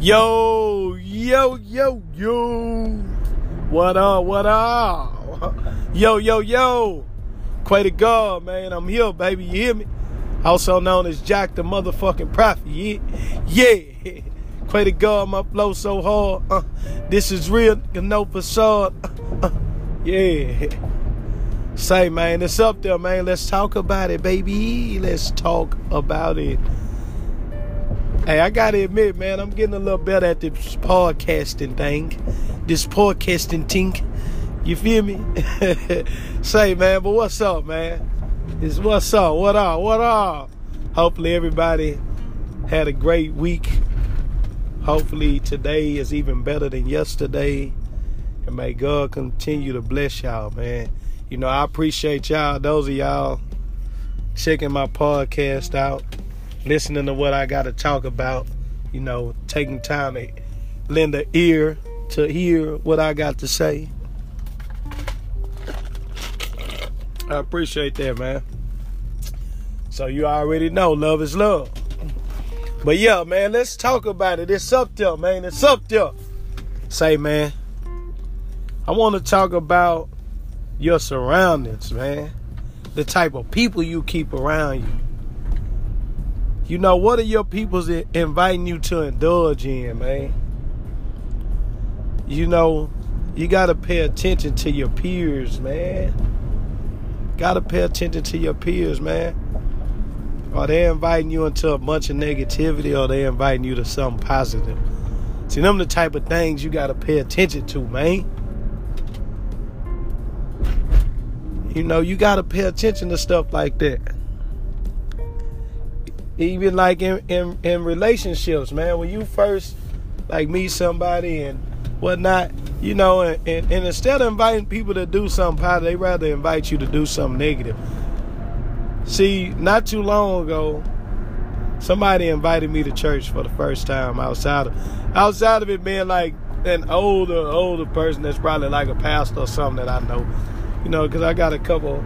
Yo, yo, yo, yo. What up, what up? Yo, yo, yo. Quay to God, man. I'm here, baby. You hear me? Also known as Jack the motherfucking prophet. Yeah. Yeah. Quay to God, my flow so hard. Uh, this is real, no facade. Uh, uh, yeah. Say, man, it's up there, man. Let's talk about it, baby. Let's talk about it. Hey, I gotta admit, man, I'm getting a little better at this podcasting thing. This podcasting thing. You feel me? Say, man, but what's up, man? It's what's up? What up? What up? Hopefully everybody had a great week. Hopefully today is even better than yesterday. And may God continue to bless y'all, man. You know, I appreciate y'all, those of y'all checking my podcast out listening to what I got to talk about, you know, taking time to lend an ear to hear what I got to say. I appreciate that, man. So you already know love is love. But yeah, man, let's talk about it. It's up there, man. It's up there. Say, man, I want to talk about your surroundings, man. The type of people you keep around you you know, what are your peoples inviting you to indulge in, man? You know, you got to pay attention to your peers, man. Got to pay attention to your peers, man. Are they inviting you into a bunch of negativity or are they inviting you to something positive? See, them the type of things you got to pay attention to, man. You know, you got to pay attention to stuff like that even like in, in, in relationships, man, when you first like meet somebody and whatnot, you know, and, and, and, instead of inviting people to do something positive, they rather invite you to do something negative. See, not too long ago, somebody invited me to church for the first time outside of outside of it being like an older older person that's probably like a pastor or something that I know, you know, because I got a couple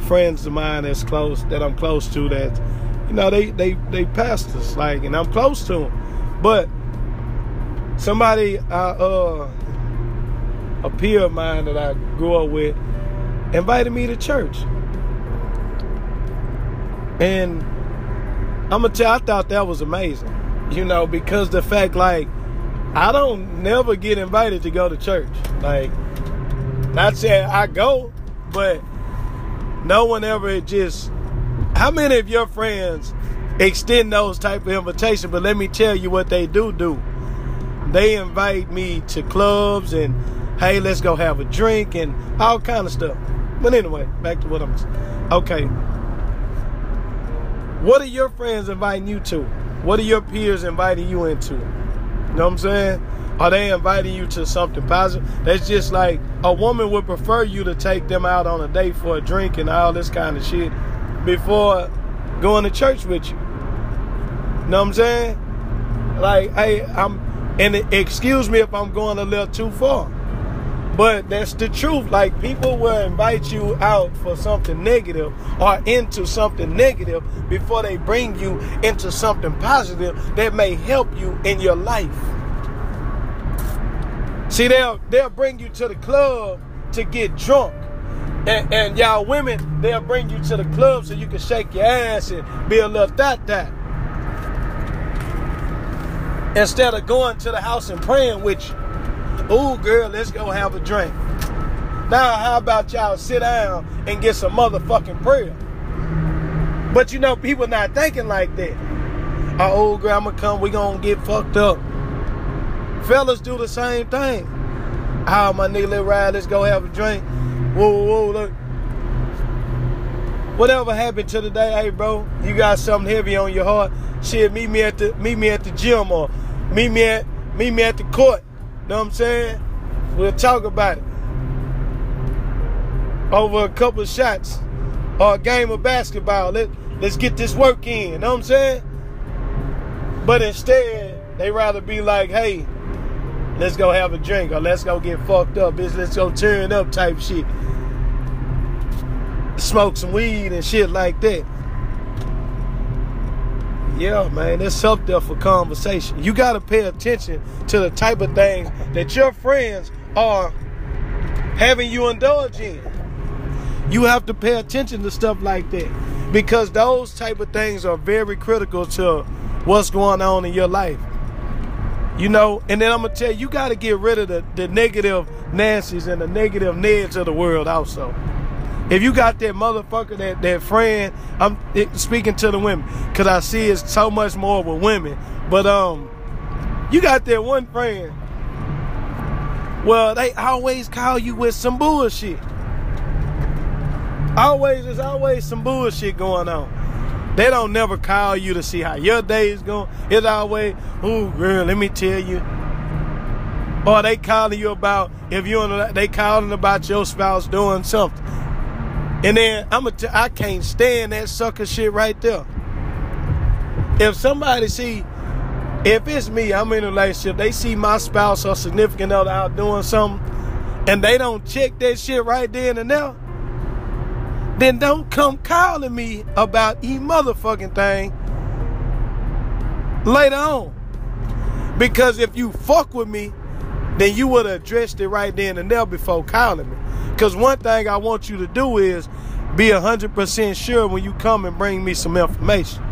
friends of mine that's close that I'm close to that you know, they they they pastors, like, and I'm close to them. But somebody, uh, uh, a peer of mine that I grew up with, invited me to church, and I'm gonna tell, you I thought that was amazing, you know, because the fact, like, I don't never get invited to go to church, like, not saying I go, but no one ever just how many of your friends extend those type of invitations? But let me tell you what they do do. They invite me to clubs and hey, let's go have a drink and all kind of stuff. But anyway, back to what I'm saying. Okay. What are your friends inviting you to? What are your peers inviting you into? You know what I'm saying? Are they inviting you to something positive? That's just like a woman would prefer you to take them out on a date for a drink and all this kind of shit before going to church with you. Know what I'm saying? Like, hey, I'm, and excuse me if I'm going a little too far, but that's the truth. Like, people will invite you out for something negative or into something negative before they bring you into something positive that may help you in your life. See, they'll they'll bring you to the club to get drunk and, and y'all women, they'll bring you to the club so you can shake your ass and be a little that that. Instead of going to the house and praying with you. Ooh, girl, let's go have a drink. Now, how about y'all sit down and get some motherfucking prayer? But you know, people not thinking like that. Uh, oh, Our old grandma come, we gonna get fucked up. Fellas do the same thing. How my nigga, ride, let's go have a drink. Whoa, whoa, look. Whatever happened to the day, hey bro, you got something heavy on your heart. Shit, meet me at the meet me at the gym or meet me at meet me at the court. Know what I'm saying? We'll talk about it. Over a couple of shots or a game of basketball. Let, let's get this work in. Know what I'm saying? But instead, they rather be like, hey, let's go have a drink or let's go get fucked up. Bitch, let's go turn up type shit. Smoke some weed and shit like that. Yeah, man, it's up there for conversation. You got to pay attention to the type of things that your friends are having you indulge in. You have to pay attention to stuff like that because those type of things are very critical to what's going on in your life. You know, and then I'm gonna tell you, you got to get rid of the, the negative Nancy's and the negative Neds of the world also. If you got that motherfucker, that, that friend, I'm speaking to the women, cause I see it's so much more with women. But um, you got that one friend. Well, they always call you with some bullshit. Always, there's always some bullshit going on. They don't never call you to see how your day is going. It's always, oh girl, let me tell you. Or they calling you about if you are they calling about your spouse doing something. And then I'm a t- I can't stand that sucker shit right there. If somebody see, if it's me, I'm in a relationship, they see my spouse or significant other out doing something, and they don't check that shit right then and there, then don't come calling me about e motherfucking thing later on. Because if you fuck with me, then you would have addressed it right then and there before calling me. Because one thing I want you to do is be 100% sure when you come and bring me some information,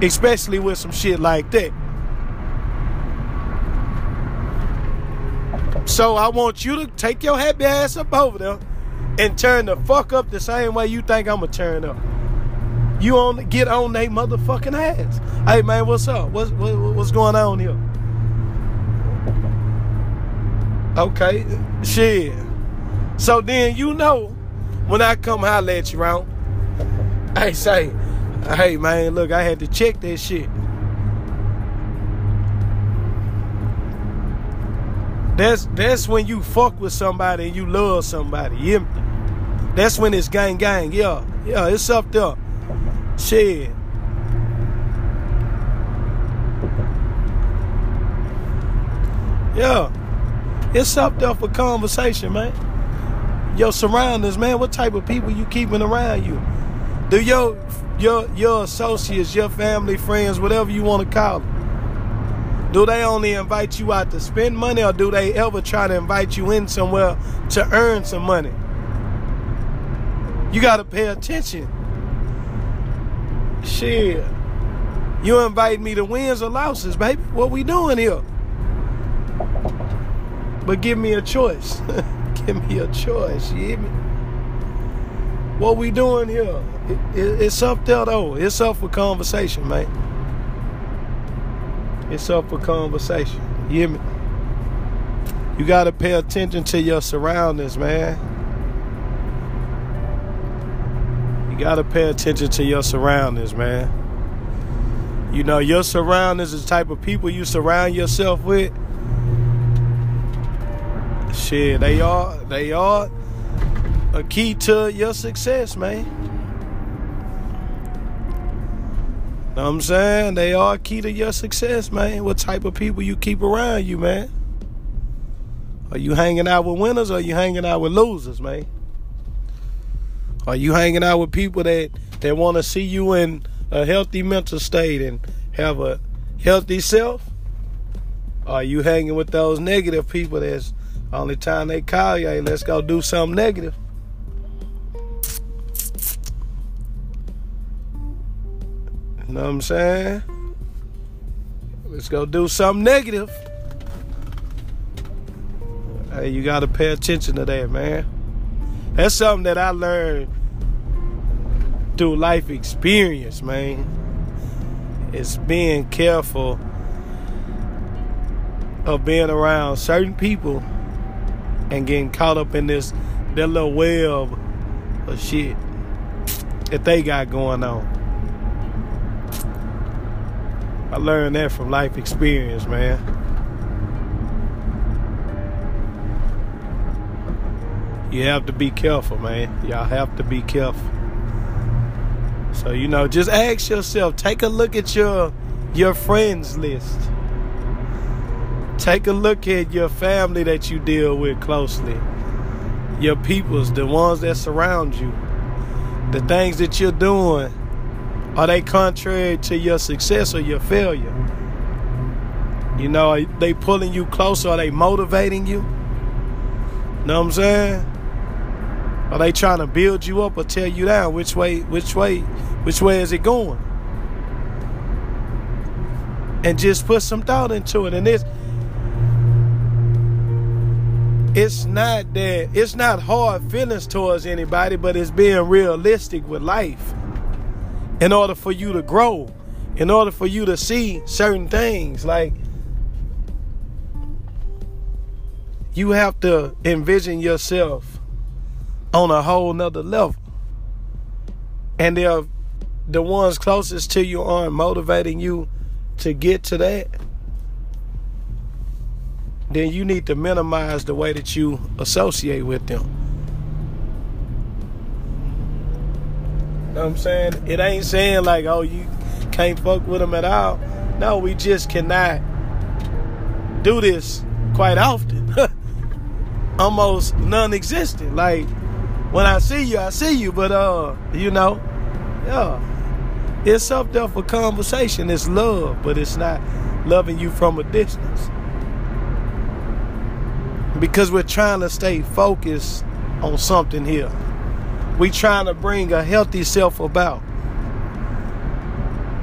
especially with some shit like that. So I want you to take your happy ass up over there and turn the fuck up the same way you think I'm gonna turn up. You on get on they motherfucking ass. Hey man, what's up? What's what, what's going on here? Okay, shit. So then you know when I come holler at you around, I say, hey man, look, I had to check that shit. That's that's when you fuck with somebody and you love somebody. Yeah. That's when it's gang gang. Yeah. Yeah, it's up there. Shit. Yeah. It's up there for conversation, man your surroundings, man. What type of people you keeping around you? Do your your your associates, your family, friends, whatever you want to call them, do they only invite you out to spend money, or do they ever try to invite you in somewhere to earn some money? You got to pay attention. Shit. You invite me to wins or losses, baby. What we doing here? But give me a choice. give me a choice. You hear me? What we doing here? It, it, it's up there though. It's up for conversation, man. It's up for conversation. You hear me? You gotta pay attention to your surroundings, man. You gotta pay attention to your surroundings, man. You know, your surroundings, the type of people you surround yourself with Shit, they are they are a key to your success, man. Know what I'm saying? They are a key to your success, man. What type of people you keep around you, man? Are you hanging out with winners or are you hanging out with losers, man? Are you hanging out with people that, that want to see you in a healthy mental state and have a healthy self? Are you hanging with those negative people that's only time they call you, hey, let's go do something negative. You know what I'm saying? Let's go do something negative. Hey, you got to pay attention to that, man. That's something that I learned through life experience, man. It's being careful of being around certain people and getting caught up in this little web of shit that they got going on. I learned that from life experience, man. You have to be careful, man. Y'all have to be careful. So, you know, just ask yourself, take a look at your your friends list. Take a look at your family that you deal with closely, your peoples, the ones that surround you, the things that you're doing Are they contrary to your success or your failure? You know, are they pulling you closer? Are they motivating you? Know what I'm saying? Are they trying to build you up or tear you down? Which way, which way, which way is it going? And just put some thought into it. And it's it's not that it's not hard feelings towards anybody, but it's being realistic with life. In order for you to grow, in order for you to see certain things, like you have to envision yourself on a whole nother level. And they're the ones closest to you aren't motivating you to get to that, then you need to minimize the way that you associate with them. You know what I'm saying? It ain't saying like, oh, you can't fuck with them at all. No, we just cannot do this quite often. Almost non-existent. Like when I see you, I see you, but uh, you know, yeah. It's up there for conversation. It's love, but it's not loving you from a distance. Because we're trying to stay focused on something here. We trying to bring a healthy self about.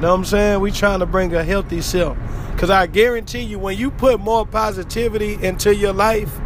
Know what I'm saying? We trying to bring a healthy self. Cause I guarantee you, when you put more positivity into your life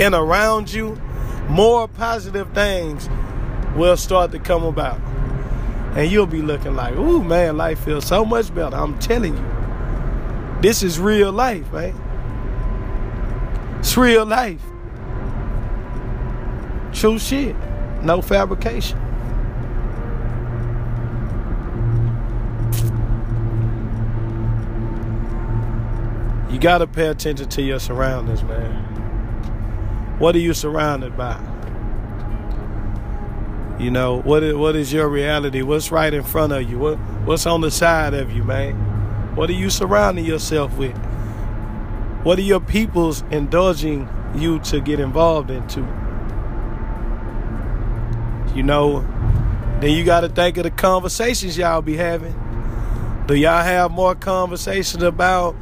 and around you, more positive things will start to come about. And you'll be looking like, ooh, man, life feels so much better. I'm telling you. This is real life, man. It's real life. True shit. No fabrication. You got to pay attention to your surroundings, man. What are you surrounded by? You know, what is, what is your reality? What's right in front of you? What what's on the side of you, man? What are you surrounding yourself with? What are your peoples indulging you to get involved into? You know, then you got to think of the conversations y'all be having. Do y'all have more conversations about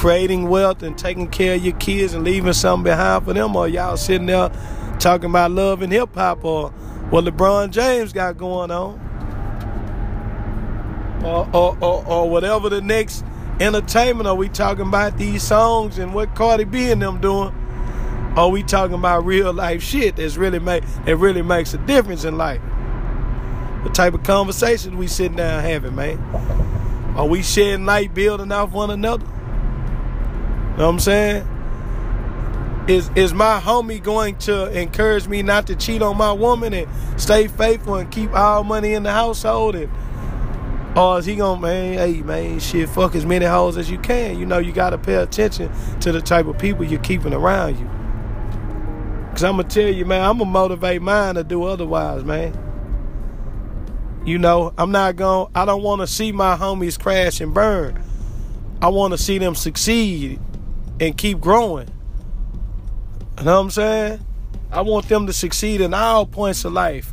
creating wealth and taking care of your kids and leaving something behind for them, or y'all sitting there talking about love and hip hop, or what LeBron James got going on, or, or, or, or whatever the next entertainment? Are we talking about these songs and what Cardi B and them doing? Are we talking about real life shit that's really make that really makes a difference in life? The type of conversations we sitting down having, man? Are we shedding light, building off one another? Know what I'm saying? Is is my homie going to encourage me not to cheat on my woman and stay faithful and keep all money in the household and or is he gonna man, hey man, shit, fuck as many hoes as you can. You know, you gotta pay attention to the type of people you're keeping around you. Cause I'm gonna tell you, man, I'm gonna motivate mine to do otherwise, man. You know, I'm not gonna I don't wanna see my homies crash and burn. I wanna see them succeed and keep growing. You know what I'm saying? I want them to succeed in all points of life.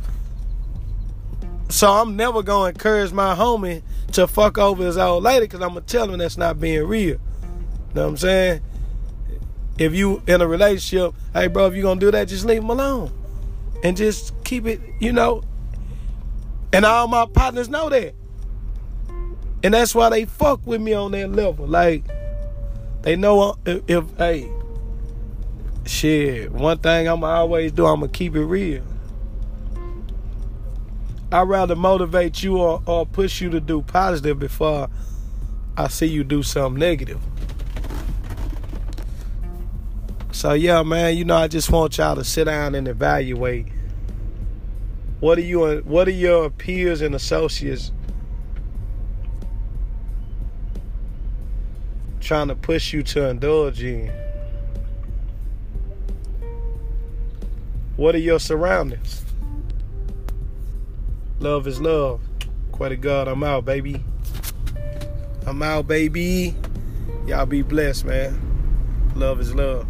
So I'm never gonna encourage my homie to fuck over his old lady because I'm gonna tell him that's not being real. You know what I'm saying? If you in a relationship, hey bro, if you gonna do that, just leave him alone. And just keep it, you know. And all my partners know that. And that's why they fuck with me on that level. Like, they know uh, if, if hey, shit, one thing I'm always do, I'm gonna keep it real. I'd rather motivate you or, or push you to do positive before I see you do something negative. So yeah, man, you know, I just want y'all to sit down and evaluate what are you what are your peers and associates trying to push you to indulge in? What are your surroundings? Love is love. Quite a God, I'm out, baby. I'm out, baby. Y'all be blessed, man. Love is love.